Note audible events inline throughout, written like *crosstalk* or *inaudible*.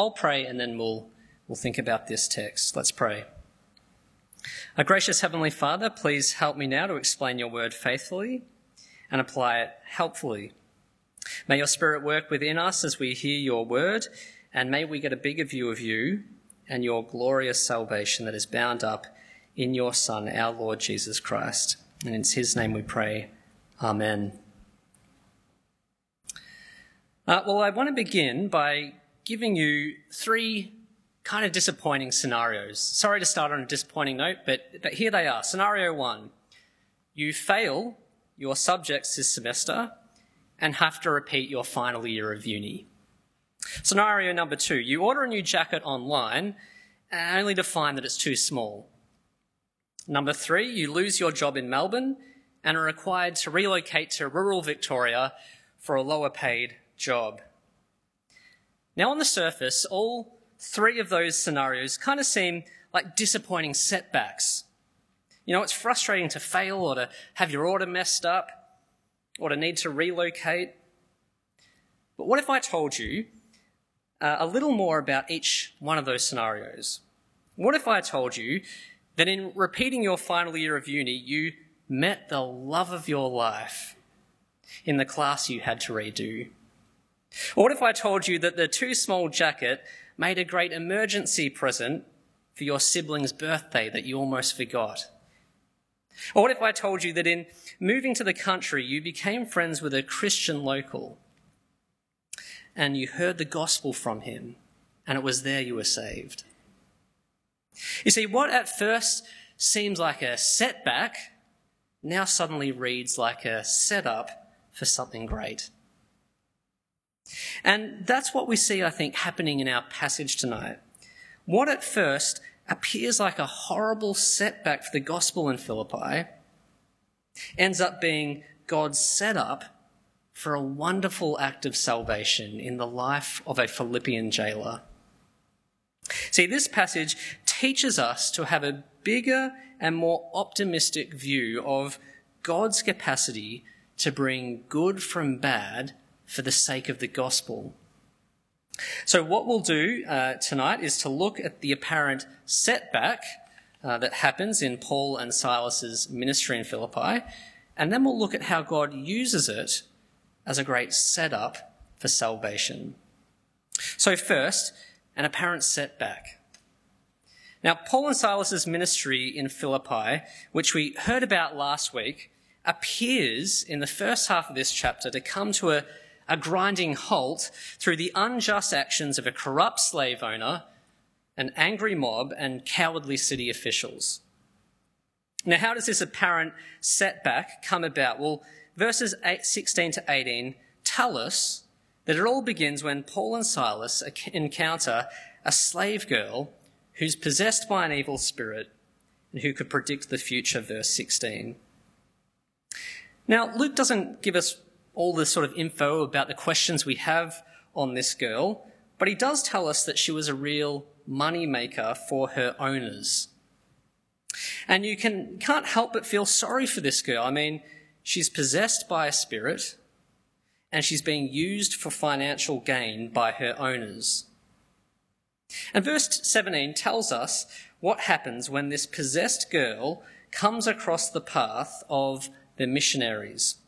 I'll pray and then we'll, we'll think about this text. Let's pray. Our gracious Heavenly Father, please help me now to explain your word faithfully and apply it helpfully. May your Spirit work within us as we hear your word, and may we get a bigger view of you and your glorious salvation that is bound up in your Son, our Lord Jesus Christ. And it's his name we pray. Amen. Uh, well, I want to begin by giving you three kind of disappointing scenarios. Sorry to start on a disappointing note, but, here they are. Scenario one you fail your subjects this semester and have to repeat your final year of uni. Scenario number two you order a new jacket online only to find that it's too small. Number three, you lose your job in Melbourne and are required to relocate to rural Victoria for a lower paid job. Now, on the surface, all three of those scenarios kind of seem like disappointing setbacks. You know, it's frustrating to fail or to have your order messed up or to need to relocate. But what if I told you uh, a little more about each one of those scenarios? What if I told you that in repeating your final year of uni, you met the love of your life in the class you had to redo? What if I told you that the too small jacket made a great emergency present for your sibling's birthday that you almost forgot? Or what if I told you that in moving to the country, you became friends with a Christian local and you heard the gospel from him, and it was there you were saved? You see, what at first seems like a setback now suddenly reads like a setup for something great. And that's what we see, I think, happening in our passage tonight. What at first appears like a horrible setback for the gospel in Philippi ends up being God's setup for a wonderful act of salvation in the life of a Philippian jailer. See, this passage teaches us to have a bigger and more optimistic view of God's capacity to bring good from bad for the sake of the gospel. So, what we'll do uh, tonight is to look at the apparent setback uh, that happens in Paul and Silas's ministry in Philippi, and then we'll look at how God uses it as a great setup for salvation. So, first, an apparent setback. Now, Paul and Silas's ministry in Philippi, which we heard about last week, appears in the first half of this chapter to come to a a grinding halt through the unjust actions of a corrupt slave owner, an angry mob, and cowardly city officials. Now, how does this apparent setback come about? Well, verses 8, 16 to 18 tell us that it all begins when Paul and Silas encounter a slave girl who's possessed by an evil spirit and who could predict the future, verse 16. Now, Luke doesn't give us all the sort of info about the questions we have on this girl, but he does tell us that she was a real money maker for her owners. And you can, can't help but feel sorry for this girl. I mean, she's possessed by a spirit and she's being used for financial gain by her owners. And verse 17 tells us what happens when this possessed girl comes across the path of the missionaries.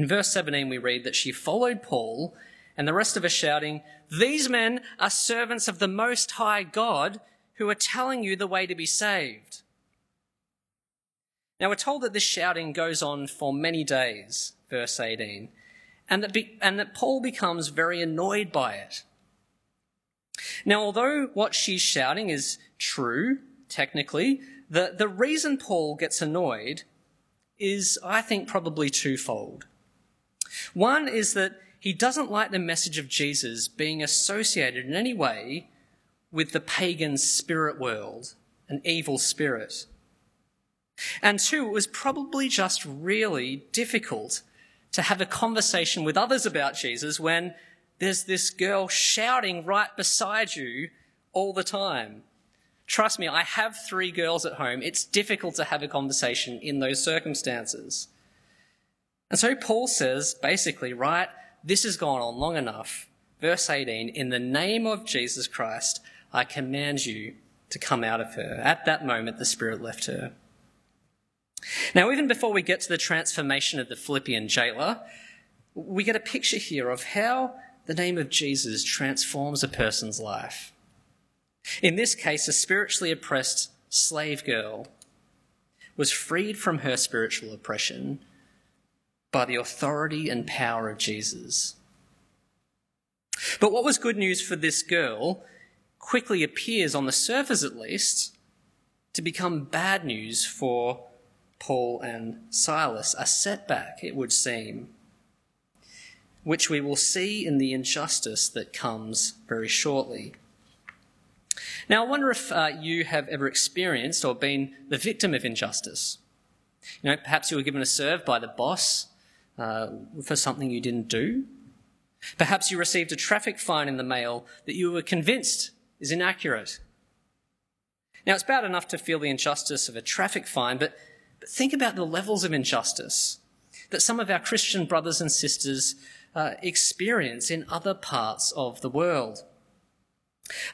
In verse 17, we read that she followed Paul and the rest of us shouting, These men are servants of the Most High God who are telling you the way to be saved. Now we're told that this shouting goes on for many days, verse 18, and that, be, and that Paul becomes very annoyed by it. Now, although what she's shouting is true, technically, the, the reason Paul gets annoyed is, I think, probably twofold. One is that he doesn't like the message of Jesus being associated in any way with the pagan spirit world, an evil spirit. And two, it was probably just really difficult to have a conversation with others about Jesus when there's this girl shouting right beside you all the time. Trust me, I have three girls at home. It's difficult to have a conversation in those circumstances. And so Paul says, basically, right, this has gone on long enough. Verse 18 In the name of Jesus Christ, I command you to come out of her. At that moment, the Spirit left her. Now, even before we get to the transformation of the Philippian jailer, we get a picture here of how the name of Jesus transforms a person's life. In this case, a spiritually oppressed slave girl was freed from her spiritual oppression by the authority and power of Jesus. But what was good news for this girl quickly appears, on the surface at least, to become bad news for Paul and Silas, a setback, it would seem, which we will see in the injustice that comes very shortly. Now, I wonder if uh, you have ever experienced or been the victim of injustice. You know, perhaps you were given a serve by the boss uh, for something you didn't do. Perhaps you received a traffic fine in the mail that you were convinced is inaccurate. Now, it's bad enough to feel the injustice of a traffic fine, but, but think about the levels of injustice that some of our Christian brothers and sisters uh, experience in other parts of the world.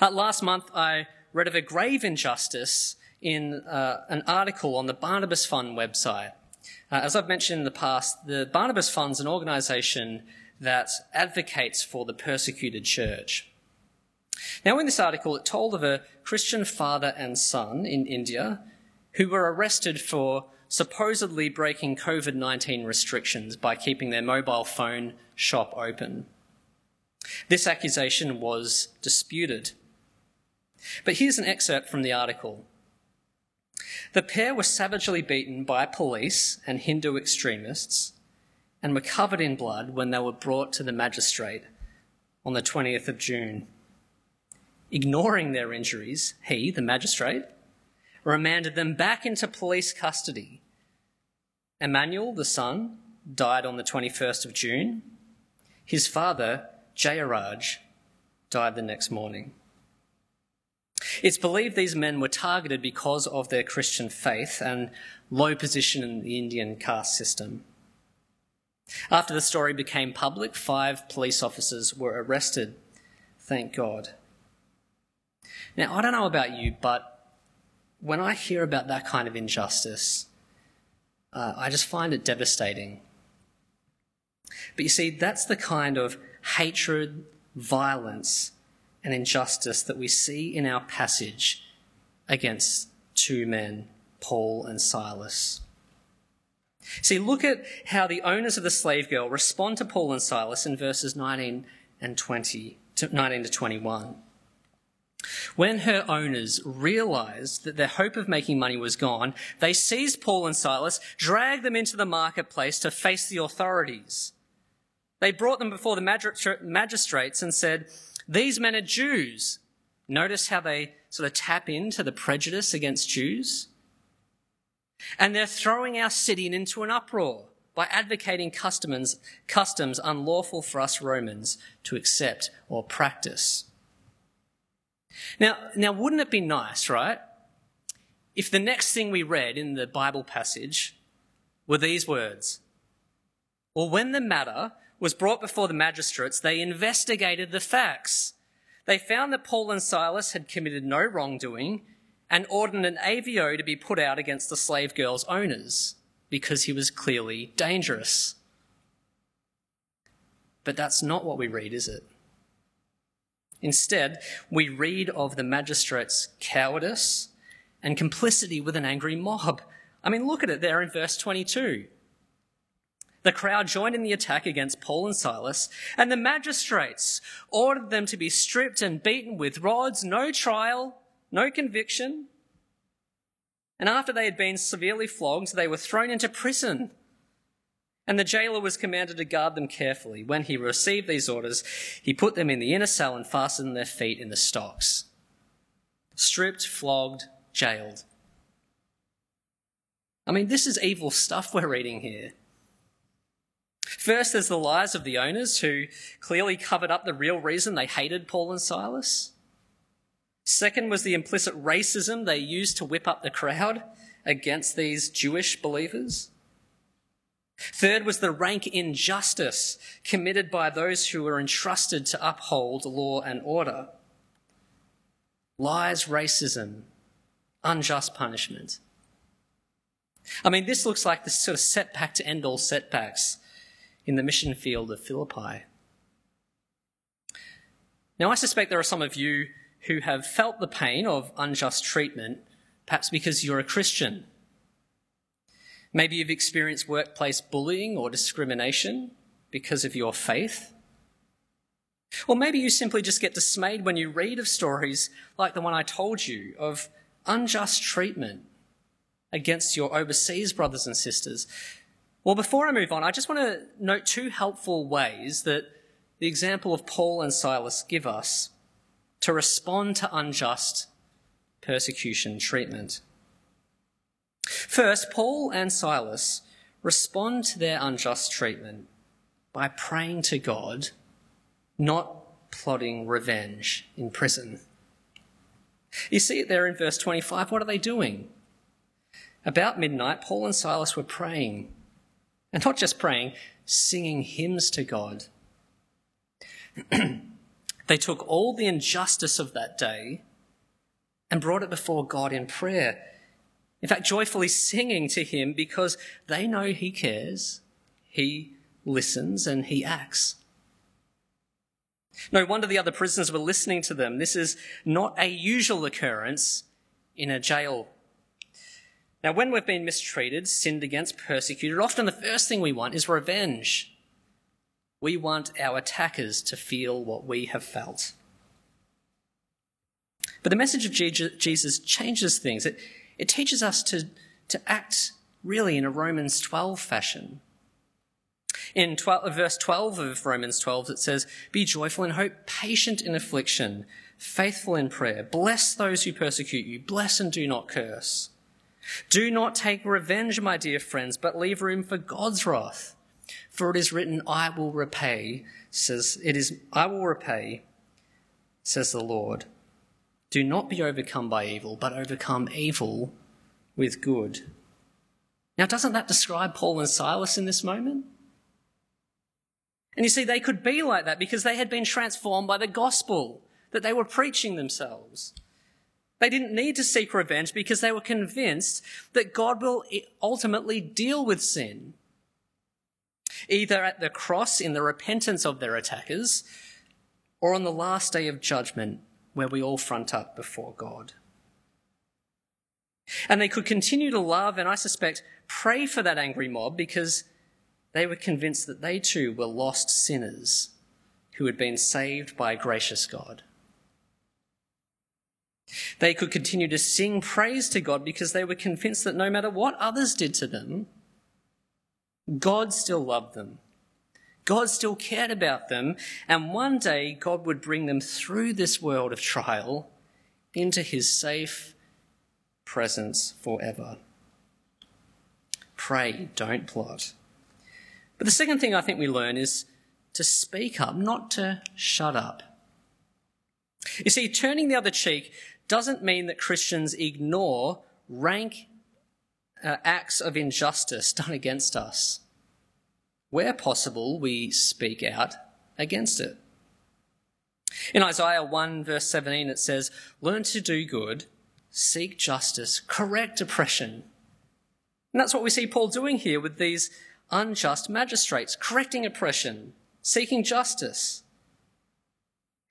Uh, last month, I read of a grave injustice in uh, an article on the Barnabas Fund website. Uh, as I've mentioned in the past, the Barnabas Fund is an organisation that advocates for the persecuted church. Now, in this article, it told of a Christian father and son in India who were arrested for supposedly breaking COVID 19 restrictions by keeping their mobile phone shop open. This accusation was disputed. But here's an excerpt from the article. The pair were savagely beaten by police and Hindu extremists and were covered in blood when they were brought to the magistrate on the 20th of June. Ignoring their injuries, he, the magistrate, remanded them back into police custody. Emmanuel, the son, died on the 21st of June. His father, Jayaraj, died the next morning. It's believed these men were targeted because of their Christian faith and low position in the Indian caste system. After the story became public, five police officers were arrested. Thank God. Now, I don't know about you, but when I hear about that kind of injustice, uh, I just find it devastating. But you see, that's the kind of hatred, violence, and injustice that we see in our passage against two men, Paul and Silas. See, look at how the owners of the slave girl respond to Paul and Silas in verses 19 and 20, 19 to 21. When her owners realized that their hope of making money was gone, they seized Paul and Silas, dragged them into the marketplace to face the authorities. They brought them before the magistrates and said, These men are Jews. Notice how they sort of tap into the prejudice against Jews. And they're throwing our city into an uproar by advocating customs, customs unlawful for us Romans to accept or practice. Now, now, wouldn't it be nice, right, if the next thing we read in the Bible passage were these words? Or when the matter was brought before the magistrates, they investigated the facts. They found that Paul and Silas had committed no wrongdoing and ordered an AVO to be put out against the slave girl's owners because he was clearly dangerous. But that's not what we read, is it? Instead, we read of the magistrate's cowardice and complicity with an angry mob. I mean, look at it there in verse 22. The crowd joined in the attack against Paul and Silas, and the magistrates ordered them to be stripped and beaten with rods, no trial, no conviction. And after they had been severely flogged, they were thrown into prison. And the jailer was commanded to guard them carefully. When he received these orders, he put them in the inner cell and fastened their feet in the stocks. Stripped, flogged, jailed. I mean, this is evil stuff we're reading here. First, there's the lies of the owners who clearly covered up the real reason they hated Paul and Silas. Second was the implicit racism they used to whip up the crowd against these Jewish believers. Third was the rank injustice committed by those who were entrusted to uphold law and order. Lies, racism, unjust punishment. I mean, this looks like the sort of setback to end all setbacks in the mission field of Philippi. Now, I suspect there are some of you who have felt the pain of unjust treatment, perhaps because you're a Christian. Maybe you've experienced workplace bullying or discrimination because of your faith. Or maybe you simply just get dismayed when you read of stories like the one I told you of unjust treatment against your overseas brothers and sisters. Well, before I move on, I just want to note two helpful ways that the example of Paul and Silas give us to respond to unjust persecution treatment. First, Paul and Silas respond to their unjust treatment by praying to God, not plotting revenge in prison. You see it there in verse 25. What are they doing? About midnight, Paul and Silas were praying. And not just praying, singing hymns to God. *clears throat* they took all the injustice of that day and brought it before God in prayer. In fact, joyfully singing to Him because they know He cares, He listens, and He acts. No wonder the other prisoners were listening to them. This is not a usual occurrence in a jail. Now, when we've been mistreated, sinned against, persecuted, often the first thing we want is revenge. We want our attackers to feel what we have felt. But the message of Jesus changes things. It, it teaches us to, to act really in a Romans 12 fashion. In 12, verse 12 of Romans 12, it says, Be joyful in hope, patient in affliction, faithful in prayer. Bless those who persecute you. Bless and do not curse. Do not take revenge, my dear friends, but leave room for God's wrath. For it is written, I will repay, says, it is, I will repay, says the Lord. Do not be overcome by evil, but overcome evil with good. Now, doesn't that describe Paul and Silas in this moment? And you see, they could be like that because they had been transformed by the gospel that they were preaching themselves. They didn't need to seek revenge because they were convinced that God will ultimately deal with sin. Either at the cross in the repentance of their attackers, or on the last day of judgment where we all front up before God. And they could continue to love and I suspect pray for that angry mob because they were convinced that they too were lost sinners who had been saved by a gracious God. They could continue to sing praise to God because they were convinced that no matter what others did to them, God still loved them. God still cared about them, and one day God would bring them through this world of trial into his safe presence forever. Pray, don't plot. But the second thing I think we learn is to speak up, not to shut up. You see, turning the other cheek doesn't mean that Christians ignore rank uh, acts of injustice done against us. Where possible, we speak out against it. In Isaiah 1, verse 17, it says, Learn to do good, seek justice, correct oppression. And that's what we see Paul doing here with these unjust magistrates, correcting oppression, seeking justice.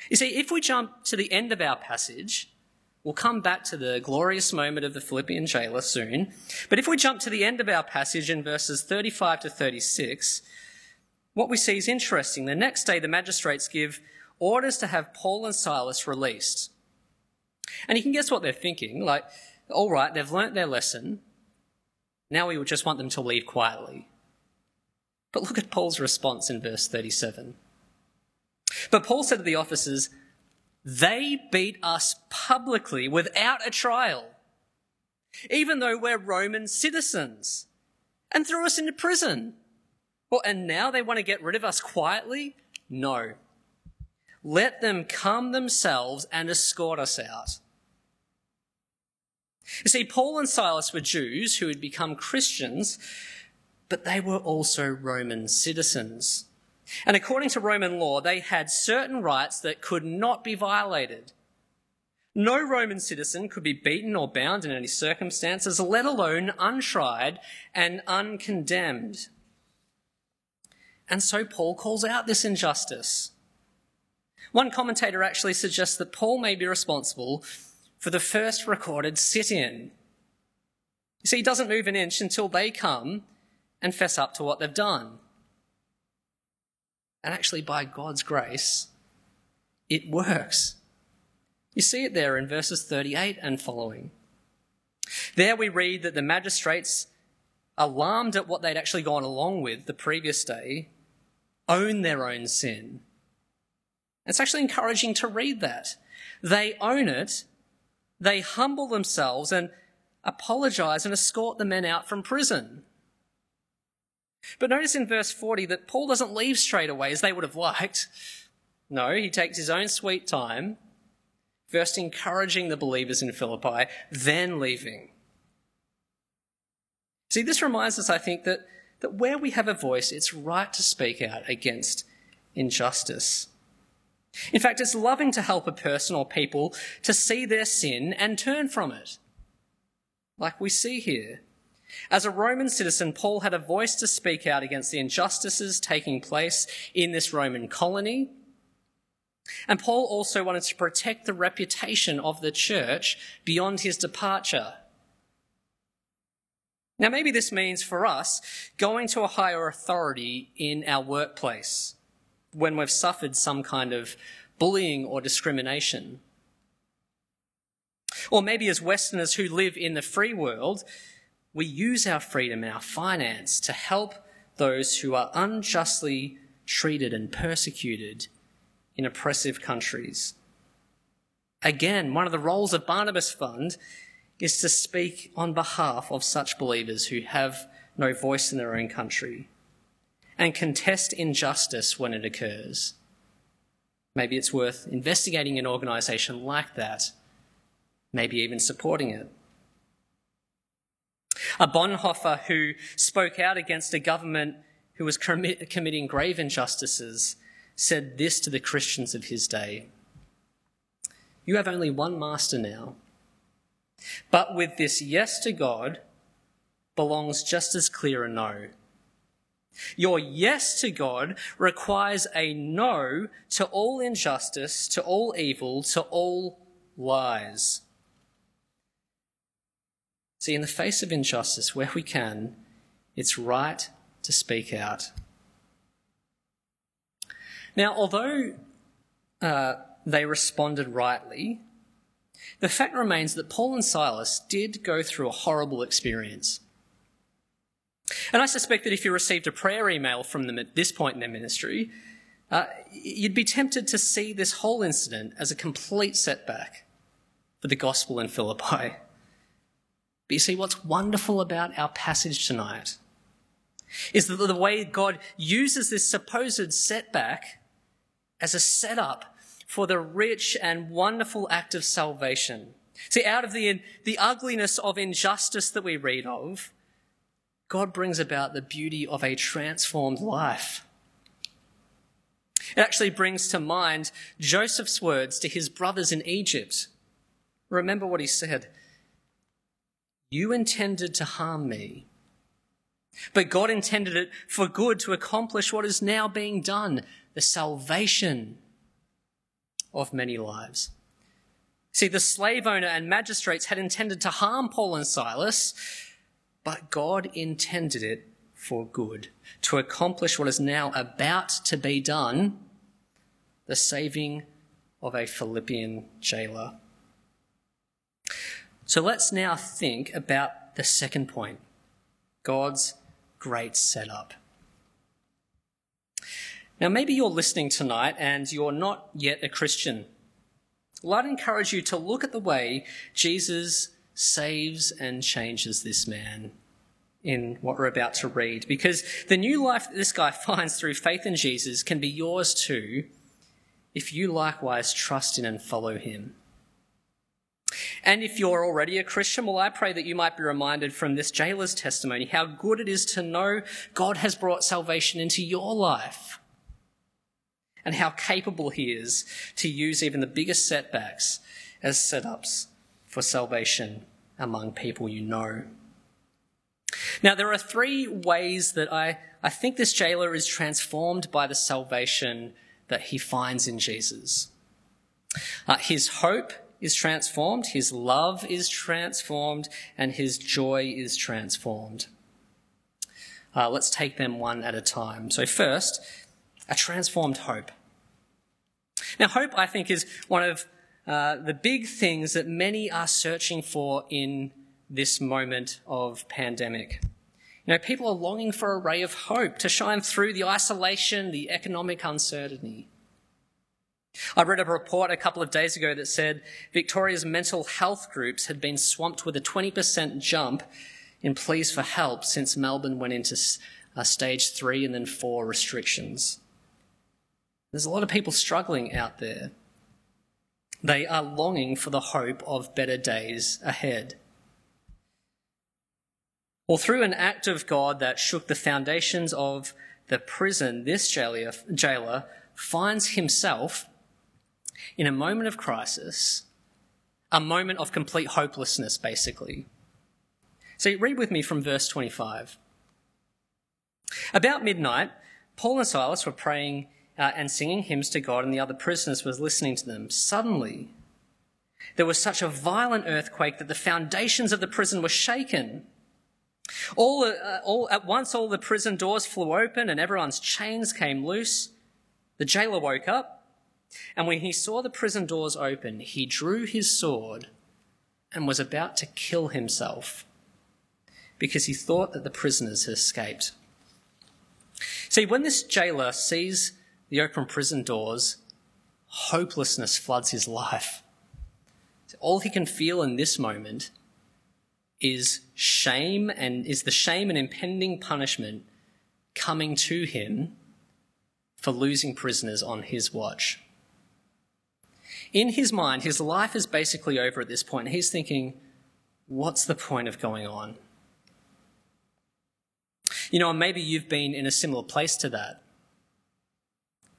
You see, if we jump to the end of our passage, we'll come back to the glorious moment of the Philippian jailer soon. But if we jump to the end of our passage in verses 35 to 36, what we see is interesting. The next day, the magistrates give orders to have Paul and Silas released. And you can guess what they're thinking. Like, all right, they've learnt their lesson. Now we would just want them to leave quietly. But look at Paul's response in verse 37. But Paul said to the officers, They beat us publicly without a trial, even though we're Roman citizens, and threw us into prison. Well, and now they want to get rid of us quietly? No. Let them come themselves and escort us out. You see, Paul and Silas were Jews who had become Christians but they were also Roman citizens. And according to Roman law, they had certain rights that could not be violated. No Roman citizen could be beaten or bound in any circumstances, let alone untried and uncondemned. And so Paul calls out this injustice. One commentator actually suggests that Paul may be responsible for the first recorded sit in. You see, he doesn't move an inch until they come and fess up to what they've done. And actually, by God's grace, it works. You see it there in verses 38 and following. There we read that the magistrates, alarmed at what they'd actually gone along with the previous day, own their own sin. It's actually encouraging to read that. They own it, they humble themselves and apologize and escort the men out from prison. But notice in verse 40 that Paul doesn't leave straight away as they would have liked. No, he takes his own sweet time, first encouraging the believers in Philippi, then leaving. See, this reminds us, I think, that, that where we have a voice, it's right to speak out against injustice. In fact, it's loving to help a person or people to see their sin and turn from it, like we see here. As a Roman citizen, Paul had a voice to speak out against the injustices taking place in this Roman colony. And Paul also wanted to protect the reputation of the church beyond his departure. Now, maybe this means for us going to a higher authority in our workplace when we've suffered some kind of bullying or discrimination. Or maybe as Westerners who live in the free world, we use our freedom and our finance to help those who are unjustly treated and persecuted in oppressive countries. Again, one of the roles of Barnabas Fund is to speak on behalf of such believers who have no voice in their own country and contest injustice when it occurs. Maybe it's worth investigating an organisation like that, maybe even supporting it. A Bonhoeffer who spoke out against a government who was commit, committing grave injustices said this to the Christians of his day You have only one master now. But with this yes to God belongs just as clear a no. Your yes to God requires a no to all injustice, to all evil, to all lies. See, in the face of injustice, where we can, it's right to speak out. Now, although uh, they responded rightly, the fact remains that Paul and Silas did go through a horrible experience. And I suspect that if you received a prayer email from them at this point in their ministry, uh, you'd be tempted to see this whole incident as a complete setback for the gospel in Philippi. But you see, what's wonderful about our passage tonight is that the way God uses this supposed setback as a setup for the rich and wonderful act of salvation. See, out of the, the ugliness of injustice that we read of, God brings about the beauty of a transformed life. It actually brings to mind Joseph's words to his brothers in Egypt. Remember what he said you intended to harm me, but God intended it for good to accomplish what is now being done the salvation of many lives. See, the slave owner and magistrates had intended to harm Paul and Silas, but God intended it for good, to accomplish what is now about to be done the saving of a Philippian jailer. So let's now think about the second point God's great setup. Now, maybe you're listening tonight and you're not yet a Christian. Well, I'd encourage you to look at the way Jesus saves and changes this man in what we're about to read, because the new life that this guy *laughs* finds through faith in Jesus can be yours too if you likewise trust in and follow him. And if you're already a Christian, well, I pray that you might be reminded from this jailer's testimony how good it is to know God has brought salvation into your life and how capable he is to use even the biggest setbacks as setups for salvation among people you know. Now, there are three ways that I, I think this jailer is transformed by the salvation that he finds in Jesus. Uh, his hope is transformed, his love is transformed, and his joy is transformed. Uh, let's take them one at a time. So, first, a transformed hope. Now, hope, I think, is one of uh, the big things that many are searching for in this moment of pandemic. You know, people are longing for a ray of hope to shine through the isolation, the economic uncertainty. I read a report a couple of days ago that said Victoria's mental health groups had been swamped with a 20% jump in pleas for help since Melbourne went into uh, stage three and then four restrictions. There's a lot of people struggling out there. They are longing for the hope of better days ahead. Well, through an act of God that shook the foundations of the prison, this jailer, jailer finds himself in a moment of crisis, a moment of complete hopelessness, basically. So read with me from verse 25. About midnight, Paul and Silas were praying uh, and singing hymns to God, and the other prisoners was listening to them. Suddenly, there was such a violent earthquake that the foundations of the prison were shaken. All, uh, all, at once, all the prison doors flew open and everyone's chains came loose. The jailer woke up, and when he saw the prison doors open, he drew his sword and was about to kill himself because he thought that the prisoners had escaped. See, when this jailer sees the open prison doors, hopelessness floods his life. All he can feel in this moment is shame and is the shame and impending punishment coming to him for losing prisoners on his watch. In his mind, his life is basically over at this point. He's thinking, what's the point of going on? You know, maybe you've been in a similar place to that.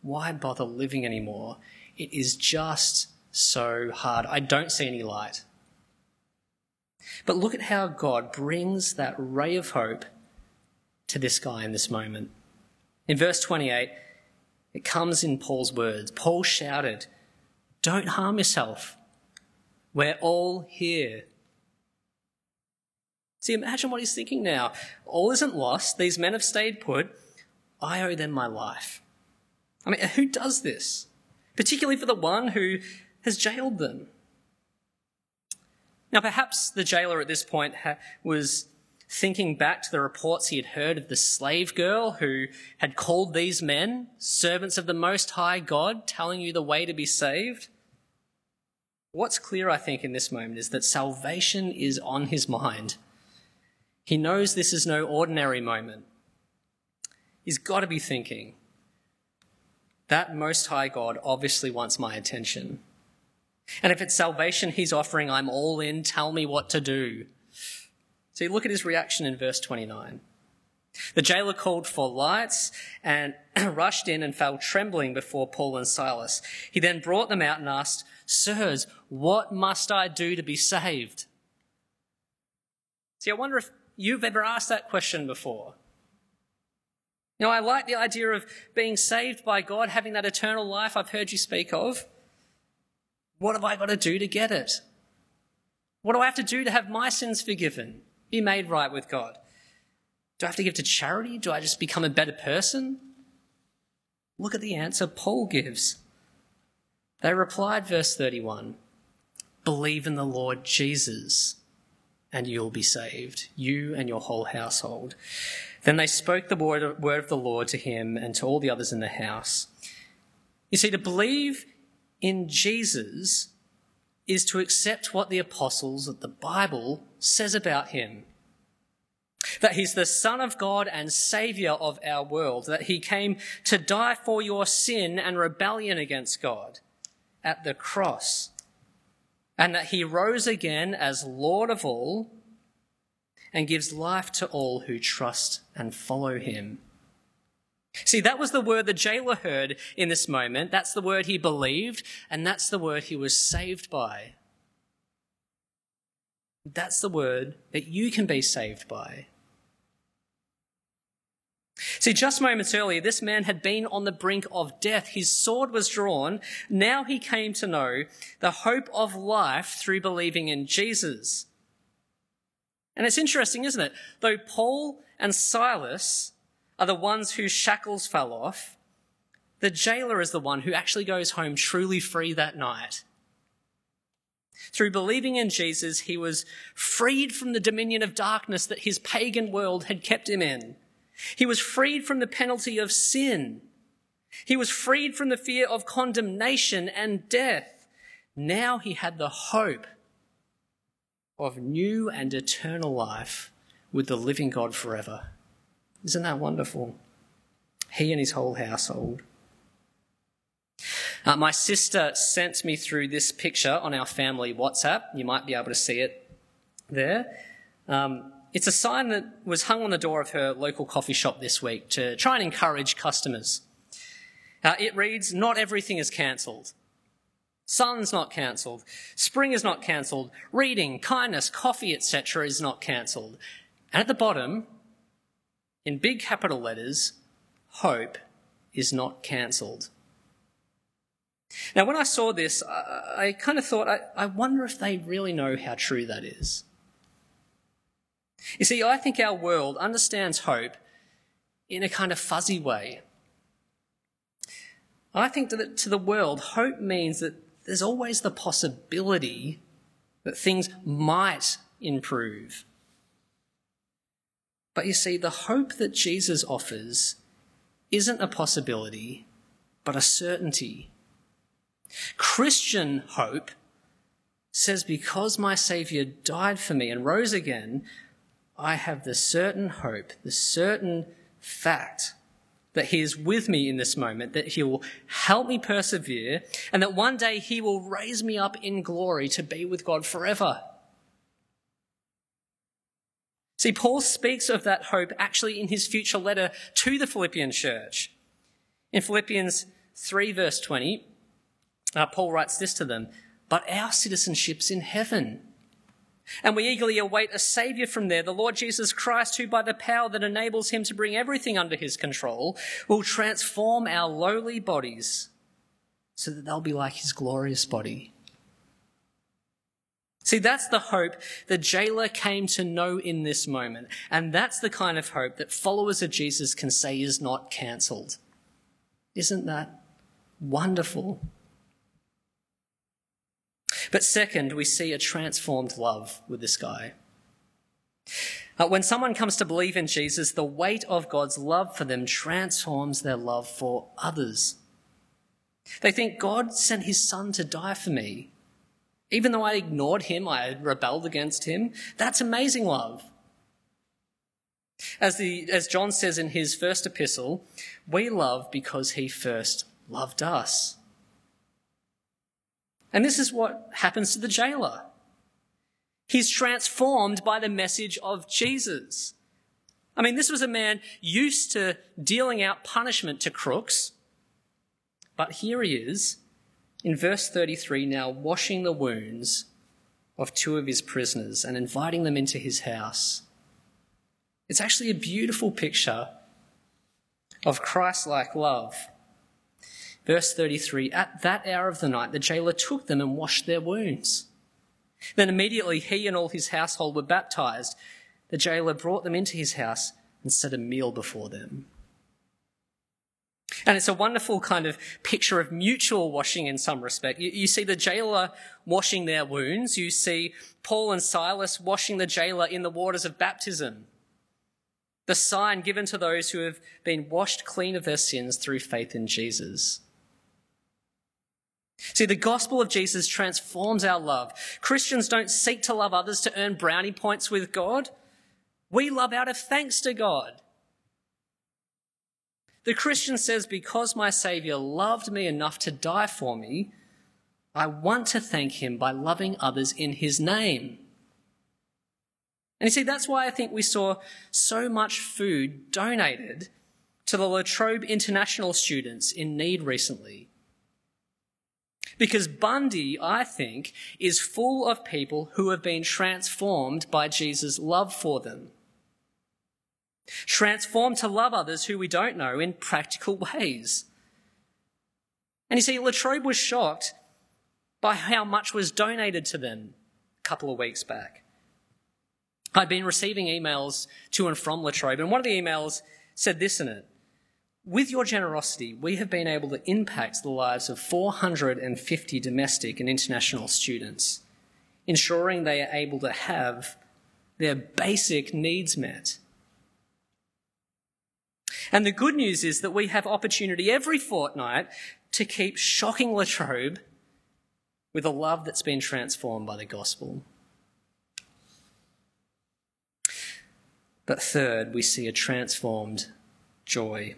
Why bother living anymore? It is just so hard. I don't see any light. But look at how God brings that ray of hope to this guy in this moment. In verse 28, it comes in Paul's words. Paul shouted, Don't harm yourself. We're all here. See, imagine what he's thinking now. All isn't lost. These men have stayed put. I owe them my life. I mean, who does this? Particularly for the one who has jailed them. Now, perhaps the jailer at this point ha- was thinking back to the reports he had heard of the slave girl who had called these men servants of the Most High God, telling you the way to be saved. What's clear, I think, in this moment is that salvation is on his mind. He knows this is no ordinary moment. He's got to be thinking, that Most High God obviously wants my attention. And if it's salvation he's offering, I'm all in, tell me what to do. See, look at his reaction in verse 29. The jailer called for lights and *clears throat* rushed in and fell trembling before Paul and Silas. He then brought them out and asked, Sirs, what must I do to be saved? See, I wonder if you've ever asked that question before. You know, I like the idea of being saved by God, having that eternal life I've heard you speak of. What have I got to do to get it? What do I have to do to have my sins forgiven, be made right with God? Do I have to give to charity? Do I just become a better person? Look at the answer Paul gives. They replied, verse 31 Believe in the Lord Jesus, and you'll be saved, you and your whole household. Then they spoke the word of the Lord to him and to all the others in the house. You see, to believe in Jesus is to accept what the apostles of the Bible says about him. That he's the Son of God and Saviour of our world, that he came to die for your sin and rebellion against God at the cross. and that he rose again as Lord of all and gives life to all who trust and follow him. See, that was the word the jailer heard in this moment. That's the word he believed, and that's the word he was saved by. That's the word that you can be saved by. See, just moments earlier, this man had been on the brink of death. His sword was drawn. Now he came to know the hope of life through believing in Jesus. And it's interesting, isn't it? Though Paul and Silas are the ones whose shackles fell off, the jailer is the one who actually goes home truly free that night. Through believing in Jesus, he was freed from the dominion of darkness that his pagan world had kept him in. He was freed from the penalty of sin. He was freed from the fear of condemnation and death. Now he had the hope of new and eternal life with the living God forever. Isn't that wonderful? He and his whole household. Uh, my sister sent me through this picture on our family WhatsApp. You might be able to see it there. Um, it's a sign that was hung on the door of her local coffee shop this week to try and encourage customers. Uh, it reads, Not everything is cancelled. Sun's not cancelled. Spring is not cancelled. Reading, kindness, coffee, etc. is not cancelled. And at the bottom, in big capital letters, hope is not cancelled. Now, when I saw this, I, I kind of thought, I, I wonder if they really know how true that is. You see, I think our world understands hope in a kind of fuzzy way. I think that to the world, hope means that there's always the possibility that things might improve. But you see, the hope that Jesus offers isn't a possibility, but a certainty. Christian hope says, Because my Saviour died for me and rose again, I have the certain hope, the certain fact that He is with me in this moment, that He will help me persevere, and that one day He will raise me up in glory to be with God forever. See, Paul speaks of that hope actually in his future letter to the Philippian church. In Philippians 3, verse 20, uh, Paul writes this to them But our citizenship's in heaven and we eagerly await a Saviour from there, the Lord Jesus Christ, who by the power that enables him to bring everything under his control will transform our lowly bodies so that they'll be like his glorious body. See, that's the hope the jailer came to know in this moment. And that's the kind of hope that followers of Jesus can say is not cancelled. Isn't that wonderful? But second, we see a transformed love with this guy. Uh, when someone comes to believe in Jesus, the weight of God's love for them transforms their love for others. They think God sent his son to die for me. Even though I ignored him, I rebelled against him. That's amazing love. As, the, as John says in his first epistle, we love because he first loved us. And this is what happens to the jailer. He's transformed by the message of Jesus. I mean, this was a man used to dealing out punishment to crooks, but here he is in verse 33 now washing the wounds of two of his prisoners and inviting them into his house. It's actually a beautiful picture of Christ like love. Verse 33 At that hour of the night, the jailer took them and washed their wounds. Then immediately he and all his household were baptized. The jailer brought them into his house and set a meal before them. And it's a wonderful kind of picture of mutual washing in some respect. You, you, see the jailer washing their wounds. You see Paul and Silas washing the jailer in the waters of baptism. The sign given to those who have been washed clean of their sins through faith in Jesus. See, the gospel of Jesus transforms our love. Christians don't seek to love others to earn brownie points with God. We love out of thanks to God. The Christian says, Because my Saviour loved me enough to die for me, I want to thank him by loving others in his name. And you see, that's why I think we saw so much food donated to the La Trobe International students in need recently. Because Bundy, I think, is full of people who have been transformed by Jesus' love for them. Transformed to love others who we don't know in practical ways. And you see, La Trobe was shocked by how much was donated to them a couple of weeks back. I'd been receiving emails to and from La Trobe, and one of the emails said this in it with your generosity, we have been able to impact the lives of 450 domestic and international students, ensuring they are able to have their basic needs met. And the good news is that we have opportunity every fortnight to keep shocking La Trobe with a love that's been transformed by the gospel. But third, we see a transformed joy.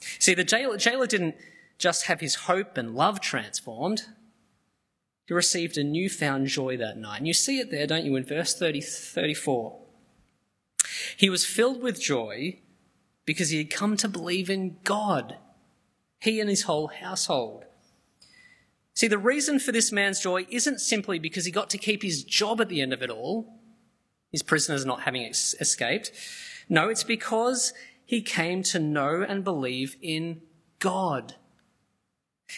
See, the jailer, jailer didn't just have his hope and love transformed, he received a newfound joy that night. And you see it there, don't you, in verse 30, 34. He was filled with joy because he had come to believe in God, he and his whole household. See, the reason for this man's joy isn't simply because he got to keep his job at the end of it all, his prisoners not having escaped. No, it's because he came to know and believe in God.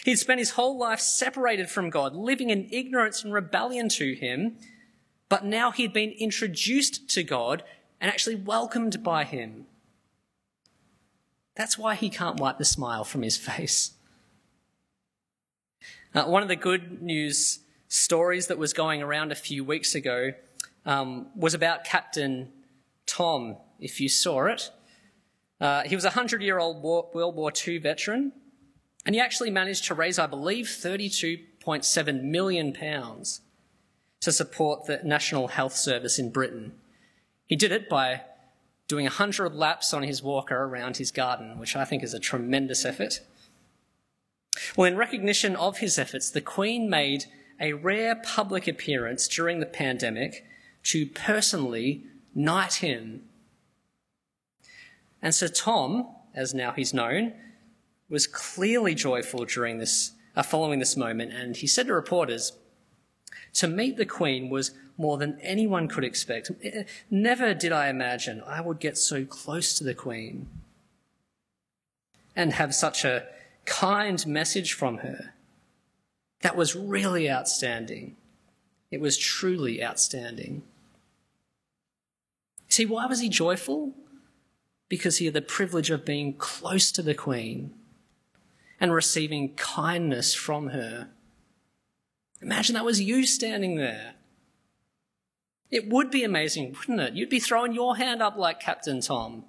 He'd spent his whole life separated from God, living in ignorance and rebellion to him, but now he'd been introduced to God and actually welcomed by him. That's why he can't wipe the smile from his *laughs* face. Uh, one of the good news stories that was going around a few weeks ago um, was about Captain Tom, if you saw it. Uh, he was a 100 year old World War II veteran, and he actually managed to raise, I believe, £32.7 million to support the National Health Service in Britain. He did it by doing 100 laps on his walker around his garden, which I think is a tremendous effort. Well, in recognition of his efforts, the Queen made a rare public appearance during the pandemic to personally knight him and Sir Tom, as now he's known, was clearly joyful during this, uh, following this moment, and he said to reporters, to meet the Queen was more than anyone could expect. Never did I imagine I would get so close to the Queen and have such a kind message from her. That was really outstanding. It was truly outstanding. See, why was he joyful? Because he had the privilege of being close to the Queen and receiving kindness from her. Imagine that was you standing there. It would be amazing, wouldn't it? You'd be throwing your hand up like Captain Tom.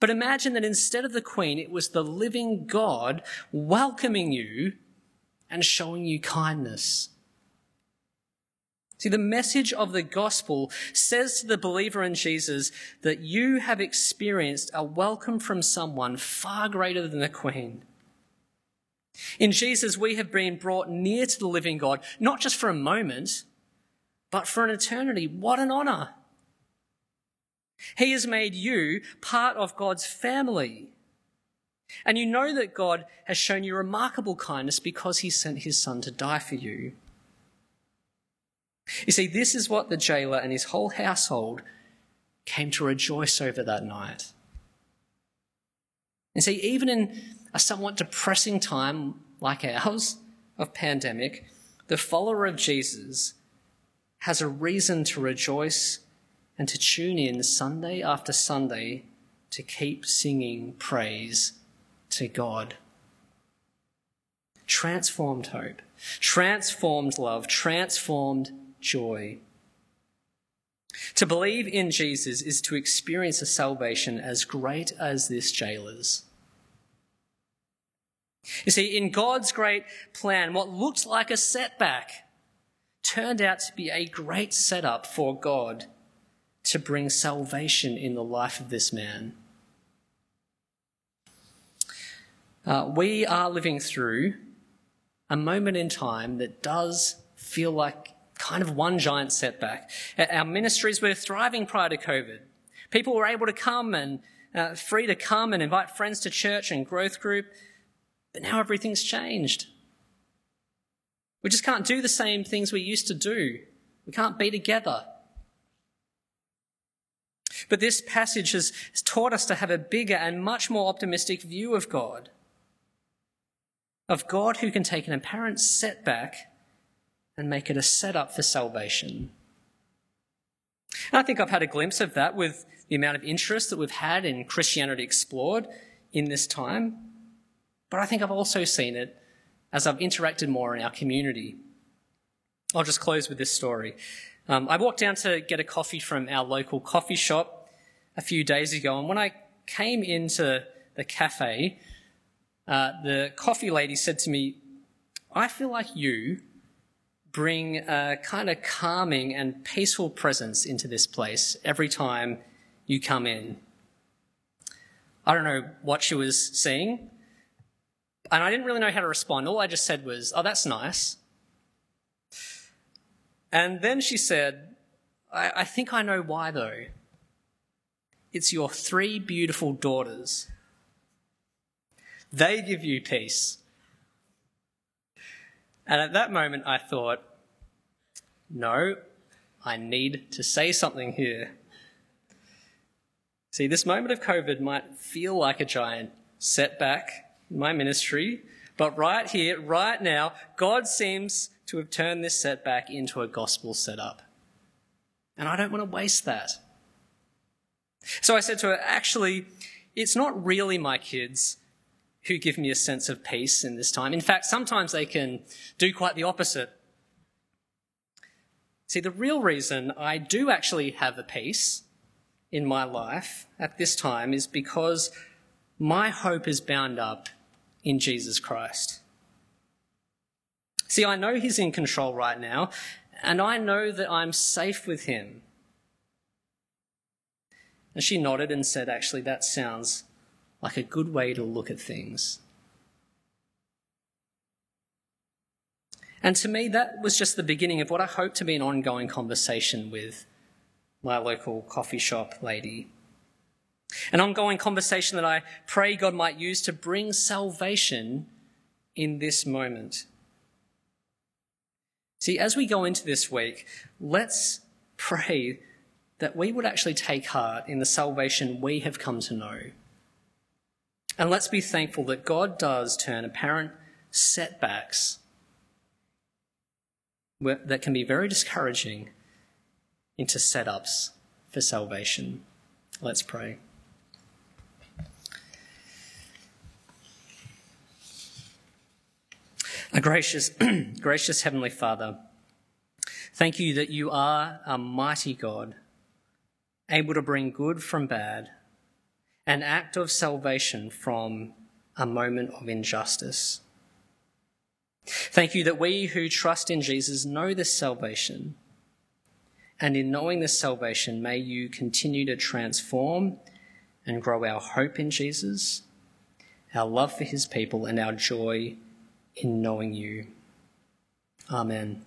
But imagine that instead of the Queen, it was the living God welcoming you and showing you kindness. See, the message of the gospel says to the believer in Jesus that you have experienced a welcome from someone far greater than the Queen. In Jesus, we have been brought near to the living God, not just for a moment, but for an eternity. What an honor! He has made you part of God's family. And you know that God has shown you remarkable kindness because he sent his son to die for you. You see, this is what the jailer and his whole household came to rejoice over that night. And see, even in a somewhat depressing time like ours of pandemic, the follower of Jesus has a reason to rejoice and to tune in Sunday after Sunday to keep singing praise to God. Transformed hope, transformed love, transformed joy. To believe in Jesus is to experience a salvation as great as this jailer's. You see, in God's great plan, what looked like a setback turned out to be a great setup for God to bring salvation in the life of this man. Uh, we are living through a moment in time that does feel like kind of one giant setback. Our ministries were thriving prior to COVID. People were able to come and uh, free to come and invite friends to church and growth group, but now everything's changed. We just can't do the same things we used to do. We can't be together. But this passage has, has taught us to have a bigger and much more optimistic view of God. Of God who can take an apparent setback and make it a setup for salvation. And I think I've had a glimpse of that with the amount of interest that we've had in Christianity Explored in this time. But I think I've also seen it as I've interacted more in our community. I'll just close with this story. Um, I walked down to get a coffee from our local coffee shop a few days ago, and when I came into the cafe, uh, the coffee lady said to me, I feel like you bring a kind of calming and peaceful presence into this place every time you come in. I don't know what she was seeing, and I didn't really know how to respond. All I just said was, Oh, that's nice. And then she said, I, I think I know why, though. It's your three beautiful daughters. They give you peace. And at that moment, I thought, no, I need to say something here. See, this moment of COVID might feel like a giant setback in my ministry, but right here, right now, God seems to have turned this setback into a gospel setup. And I don't want to waste that. So I said to her, actually, it's not really my kids who give me a sense of peace in this time. In fact, sometimes they can do quite the opposite. See, the real reason I do actually have a peace in my life at this time is because my hope is bound up in Jesus Christ. See, I know He's in control right now, and I know that I'm safe with Him. And she nodded and said, Actually, that sounds like a good way to look at things. And to me, that was just the beginning of what I hope to be an ongoing conversation with my local coffee shop lady. An ongoing conversation that I pray God might use to bring salvation in this moment. See, as we go into this week, let's pray that we would actually take heart in the salvation we have come to know. And let's be thankful that God does turn apparent setbacks that can be very discouraging into setups for salvation. Let's pray. A gracious, *clears throat* gracious Heavenly Father, thank you that you are a mighty God, able to bring good from bad, an act of salvation from a moment of injustice. Thank you that we who trust in Jesus know this salvation. And in knowing this salvation, may you continue to transform and grow our hope in Jesus, our love for his people, and our joy in knowing you. Amen.